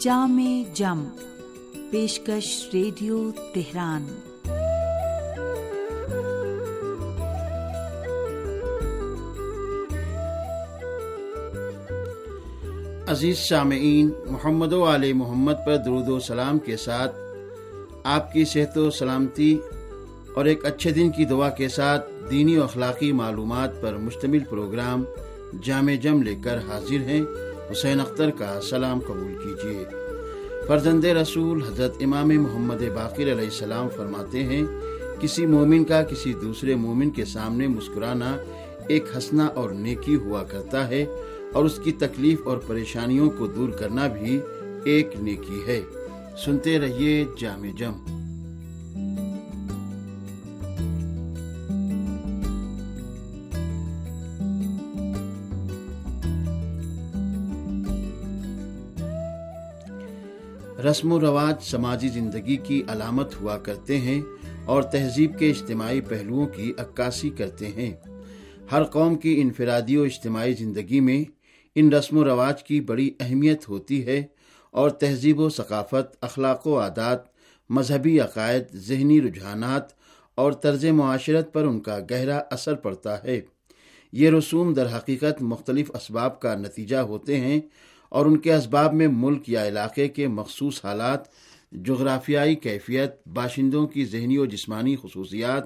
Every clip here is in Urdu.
جام جم، پیشکش ریڈیو تہران۔ عزیز سامعین محمد و علیہ محمد پر درود و سلام کے ساتھ، آپ کی صحت و سلامتی اور ایک اچھے دن کی دعا کے ساتھ دینی و اخلاقی معلومات پر مشتمل پروگرام جامع جم لے کر حاضر ہیں۔ حسین اختر کا سلام قبول کیجیے۔ فرزند رسول حضرت امام محمد باقر علیہ السلام فرماتے ہیں، کسی مومن کا کسی دوسرے مومن کے سامنے مسکرانا ایک ہنسنا اور نیکی ہوا کرتا ہے اور اس کی تکلیف اور پریشانیوں کو دور کرنا بھی ایک نیکی ہے۔ سنتے رہیے جامع جم۔ رسم و رواج سماجی زندگی کی علامت ہوا کرتے ہیں اور تہذیب کے اجتماعی پہلوؤں کی عکاسی کرتے ہیں۔ ہر قوم کی انفرادی و اجتماعی زندگی میں ان رسم و رواج کی بڑی اہمیت ہوتی ہے اور تہذیب و ثقافت، اخلاق و عادات، مذہبی عقائد، ذہنی رجحانات اور طرز معاشرت پر ان کا گہرا اثر پڑتا ہے۔ یہ رسوم در حقیقت مختلف اسباب کا نتیجہ ہوتے ہیں اور ان کے اسباب میں ملک یا علاقے کے مخصوص حالات، جغرافیائی کیفیت، باشندوں کی ذہنی و جسمانی خصوصیات،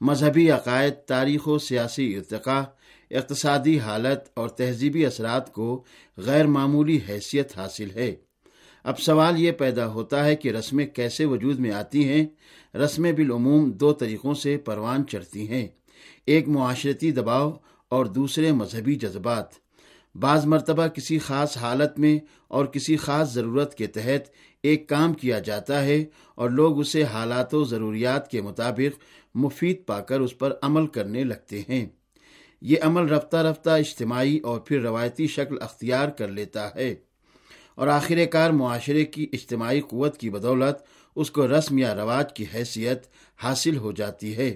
مذہبی عقائد، تاریخ و سیاسی ارتقاء، اقتصادی حالت اور تہذیبی اثرات کو غیر معمولی حیثیت حاصل ہے۔ اب سوال یہ پیدا ہوتا ہے کہ رسمیں کیسے وجود میں آتی ہیں؟ رسمیں بالعموم دو طریقوں سے پروان چڑھتی ہیں، ایک معاشرتی دباؤ اور دوسرے مذہبی جذبات۔ بعض مرتبہ کسی خاص حالت میں اور کسی خاص ضرورت کے تحت ایک کام کیا جاتا ہے اور لوگ اسے حالات و ضروریات کے مطابق مفید پا کر اس پر عمل کرنے لگتے ہیں۔ یہ عمل رفتہ رفتہ اجتماعی اور پھر روایتی شکل اختیار کر لیتا ہے اور آخر کار معاشرے کی اجتماعی قوت کی بدولت اس کو رسم یا رواج کی حیثیت حاصل ہو جاتی ہے۔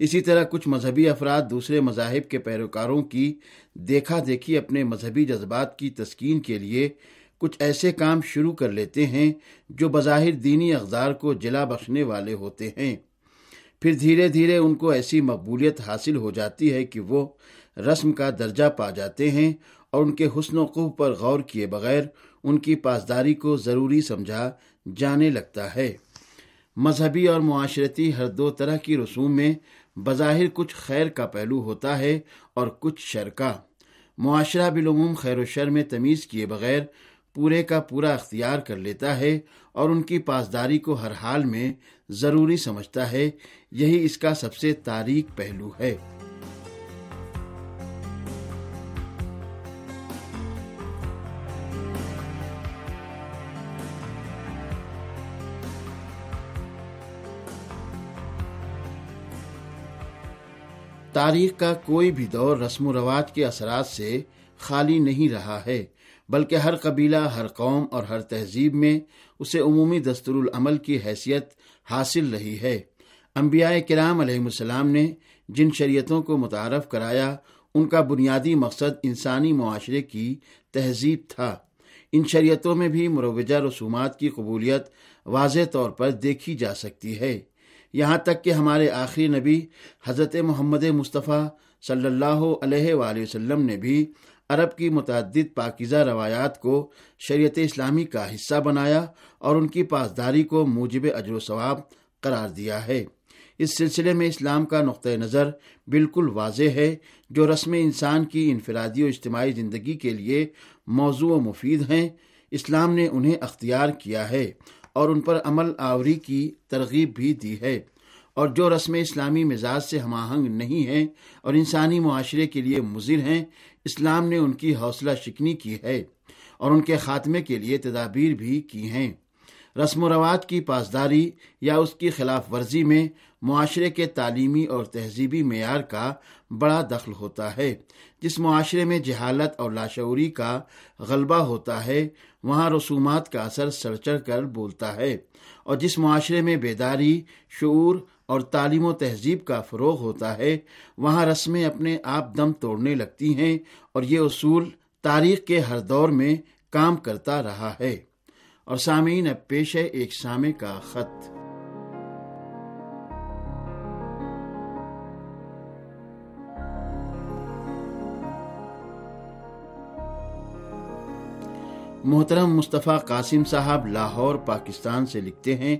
اسی طرح کچھ مذہبی افراد دوسرے مذاہب کے پیروکاروں کی دیکھا دیکھی اپنے مذہبی جذبات کی تسکین کے لیے کچھ ایسے کام شروع کر لیتے ہیں جو بظاہر دینی اقدار کو جلا بخشنے والے ہوتے ہیں۔ پھر دھیرے دھیرے ان کو ایسی مقبولیت حاصل ہو جاتی ہے کہ وہ رسم کا درجہ پا جاتے ہیں اور ان کے حسن و قوب پر غور کیے بغیر ان کی پاسداری کو ضروری سمجھا جانے لگتا ہے۔ مذہبی اور معاشرتی ہر دو طرح کی رسوم میں بظاہر کچھ خیر کا پہلو ہوتا ہے اور کچھ شر کا۔ معاشرہ بالعموم خیر و شر میں تمیز کیے بغیر پورے کا پورا اختیار کر لیتا ہے اور ان کی پاسداری کو ہر حال میں ضروری سمجھتا ہے۔ یہی اس کا سب سے تاریخ پہلو ہے۔ تاریخ کا کوئی بھی دور رسم و رواج کے اثرات سے خالی نہیں رہا ہے، بلکہ ہر قبیلہ، ہر قوم اور ہر تہذیب میں اسے عمومی دستور العمل کی حیثیت حاصل رہی ہے۔ انبیاء کرام علیہ السلام نے جن شریعتوں کو متعارف کرایا، ان کا بنیادی مقصد انسانی معاشرے کی تہذیب تھا۔ ان شریعتوں میں بھی مروجہ رسومات کی قبولیت واضح طور پر دیکھی جا سکتی ہے۔ یہاں تک کہ ہمارے آخری نبی حضرت محمد مصطفیٰ صلی اللہ علیہ وآلہ وسلم نے بھی عرب کی متعدد پاکیزہ روایات کو شریعت اسلامی کا حصہ بنایا اور ان کی پاسداری کو موجب اجر و ثواب قرار دیا ہے۔ اس سلسلے میں اسلام کا نقطۂ نظر بالکل واضح ہے، جو رسم انسان کی انفرادی و اجتماعی زندگی کے لیے موضوع و مفید ہیں۔ اسلام نے انہیں اختیار کیا ہے۔ اور ان پر عمل آوری کی ترغیب بھی دی ہے۔ اور جو رسم اسلامی مزاج سے ہم آہنگ نہیں ہیں اور انسانی معاشرے کے لیے مضر ہیں، اسلام نے ان کی حوصلہ شکنی کی ہے اور ان کے خاتمے کے لیے تدابیر بھی کی ہیں۔ رسم و رواج کی پاسداری یا اس کی خلاف ورزی میں معاشرے کے تعلیمی اور تہذیبی معیار کا بڑا دخل ہوتا ہے۔ جس معاشرے میں جہالت اور لاشعوری کا غلبہ ہوتا ہے، وہاں رسومات کا اثر سڑ چڑھ کر بولتا ہے۔ اور جس معاشرے میں بیداری، شعور اور تعلیم و تہذیب کا فروغ ہوتا ہے، وہاں رسمیں اپنے آپ دم توڑنے لگتی ہیں اور یہ اصول تاریخ کے ہر دور میں کام کرتا رہا ہے۔ اور سامعین، اب پیش ہے ایک سامع کا خط۔ محترم مصطفیٰ قاسم صاحب لاہور، پاکستان سے لکھتے ہیں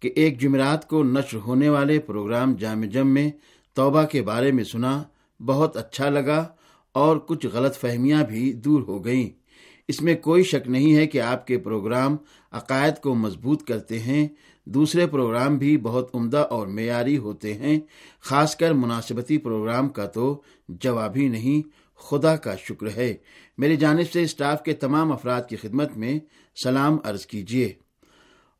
کہ ایک جمعرات کو نشر ہونے والے پروگرام جامع جم میں توبہ کے بارے میں سنا، بہت اچھا لگا اور کچھ غلط فہمیاں بھی دور ہو گئیں۔ اس میں کوئی شک نہیں ہے کہ آپ کے پروگرام عقائد کو مضبوط کرتے ہیں۔ دوسرے پروگرام بھی بہت عمدہ اور معیاری ہوتے ہیں۔ خاص کر مناسبتی پروگرام کا تو جواب ہی نہیں۔ خدا کا شکر ہے۔ میری جانب سے اسٹاف کے تمام افراد کی خدمت میں سلام عرض کیجیے۔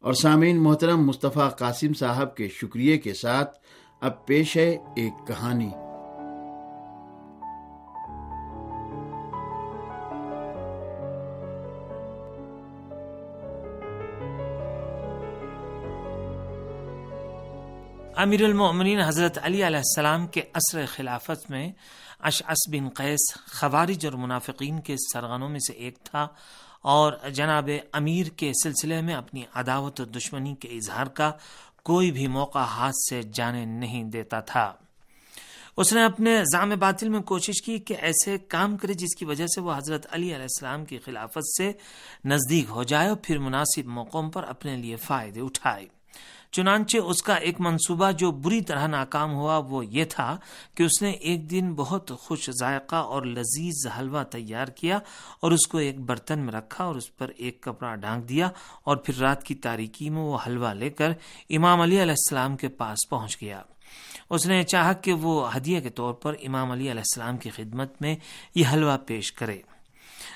اور سامعین محترم مصطفیٰ قاسم صاحب کے شکریہ کے ساتھ اب پیش ہے ایک کہانی۔ امیر المؤمنین حضرت علی علیہ السلام کے عصر خلافت میں اشعص بن قیس خوارج اور منافقین کے سرغنوں میں سے ایک تھا اور جناب امیر کے سلسلے میں اپنی عداوت و دشمنی کے اظہار کا کوئی بھی موقع ہاتھ سے جانے نہیں دیتا تھا۔ اس نے اپنے زام باطل میں کوشش کی کہ ایسے کام کرے جس کی وجہ سے وہ حضرت علی علیہ السلام کی خلافت سے نزدیک ہو جائے اور پھر مناسب موقعوں پر اپنے لیے فائدے اٹھائے۔ چنانچہ اس کا ایک منصوبہ جو بری طرح ناکام ہوا وہ یہ تھا کہ اس نے ایک دن بہت خوش ذائقہ اور لذیذ حلوہ تیار کیا اور اس کو ایک برتن میں رکھا اور اس پر ایک کپڑا ڈھانک دیا اور پھر رات کی تاریکی میں وہ حلوہ لے کر امام علی علیہ السلام کے پاس پہنچ گیا۔ اس نے چاہا کہ وہ ہدیہ کے طور پر امام علی علیہ السلام کی خدمت میں یہ حلوہ پیش کرے۔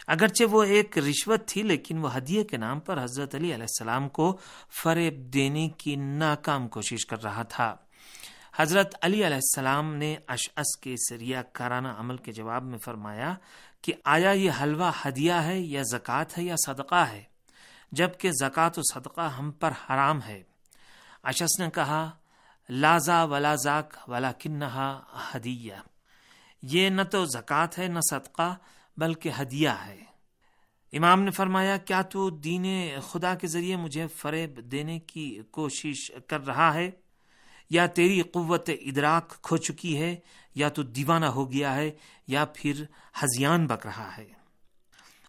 اگرچہ وہ ایک رشوت تھی، لیکن وہ ہدیے کے نام پر حضرت علی علیہ السلام کو فریب دینے کی ناکام کوشش کر رہا تھا۔ حضرت علی علیہ السلام نے اشعص کے سریا کارانہ عمل کے جواب میں فرمایا کہ آیا یہ حلوہ ہدیہ ہے یا زکوٰۃ ہے یا صدقہ ہے؟ جبکہ زکوٰۃ و صدقہ ہم پر حرام ہے۔ اشس نے کہا، لازا ولا ذاک ولا کنہا ہدیہ۔ یہ نہ تو زکوٰۃ ہے، نہ صدقہ بلکہ ہدیہ ہے۔ امام نے فرمایا، کیا تو دین خدا کے ذریعے مجھے فریب دینے کی کوشش کر رہا ہے؟ یا تیری قوت ادراک کھو چکی ہے، یا تو دیوانہ ہو گیا ہے، یا پھر ہزیان بک رہا ہے؟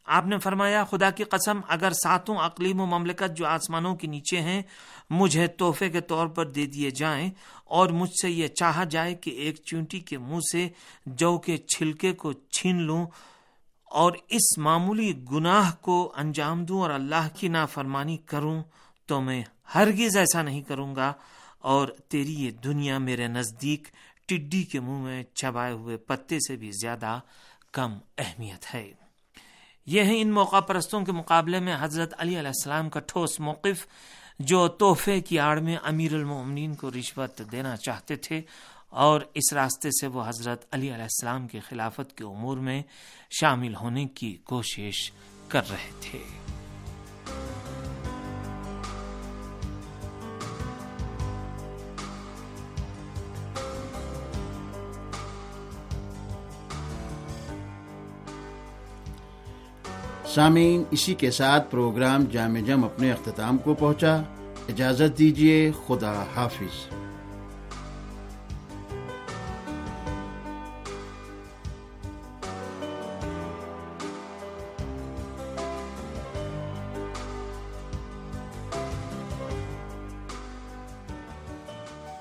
آپ نے فرمایا، خدا کی قسم، اگر ساتوں اقلیم و مملکت جو آسمانوں کے نیچے ہیں، مجھے تحفے کے طور پر دے دیے جائیں، اور مجھ سے یہ چاہا جائے کہ ایک چونٹی کے منہ سے جو کے چھلکے کو چھین لوں اور اس معمولی گناہ کو انجام دوں اور اللہ کی نافرمانی کروں تو میں ہرگز ایسا نہیں کروں گا اور تیری یہ دنیا میرے نزدیک ٹڈی کے منہ میں چبائے ہوئے پتے سے بھی زیادہ کم اہمیت ہے۔ یہ ہے ان موقع پرستوں کے مقابلے میں حضرت علی علیہ السلام کا ٹھوس موقف جو تحفے کی آڑ میں امیر المؤمنین کو رشوت دینا چاہتے تھے اور اس راستے سے وہ حضرت علی علیہ السلام کی خلافت کے امور میں شامل ہونے کی کوشش کر رہے تھے۔ سامعین، اسی کے ساتھ پروگرام جامع جم اپنے اختتام کو پہنچا۔ اجازت دیجیے خدا حافظ۔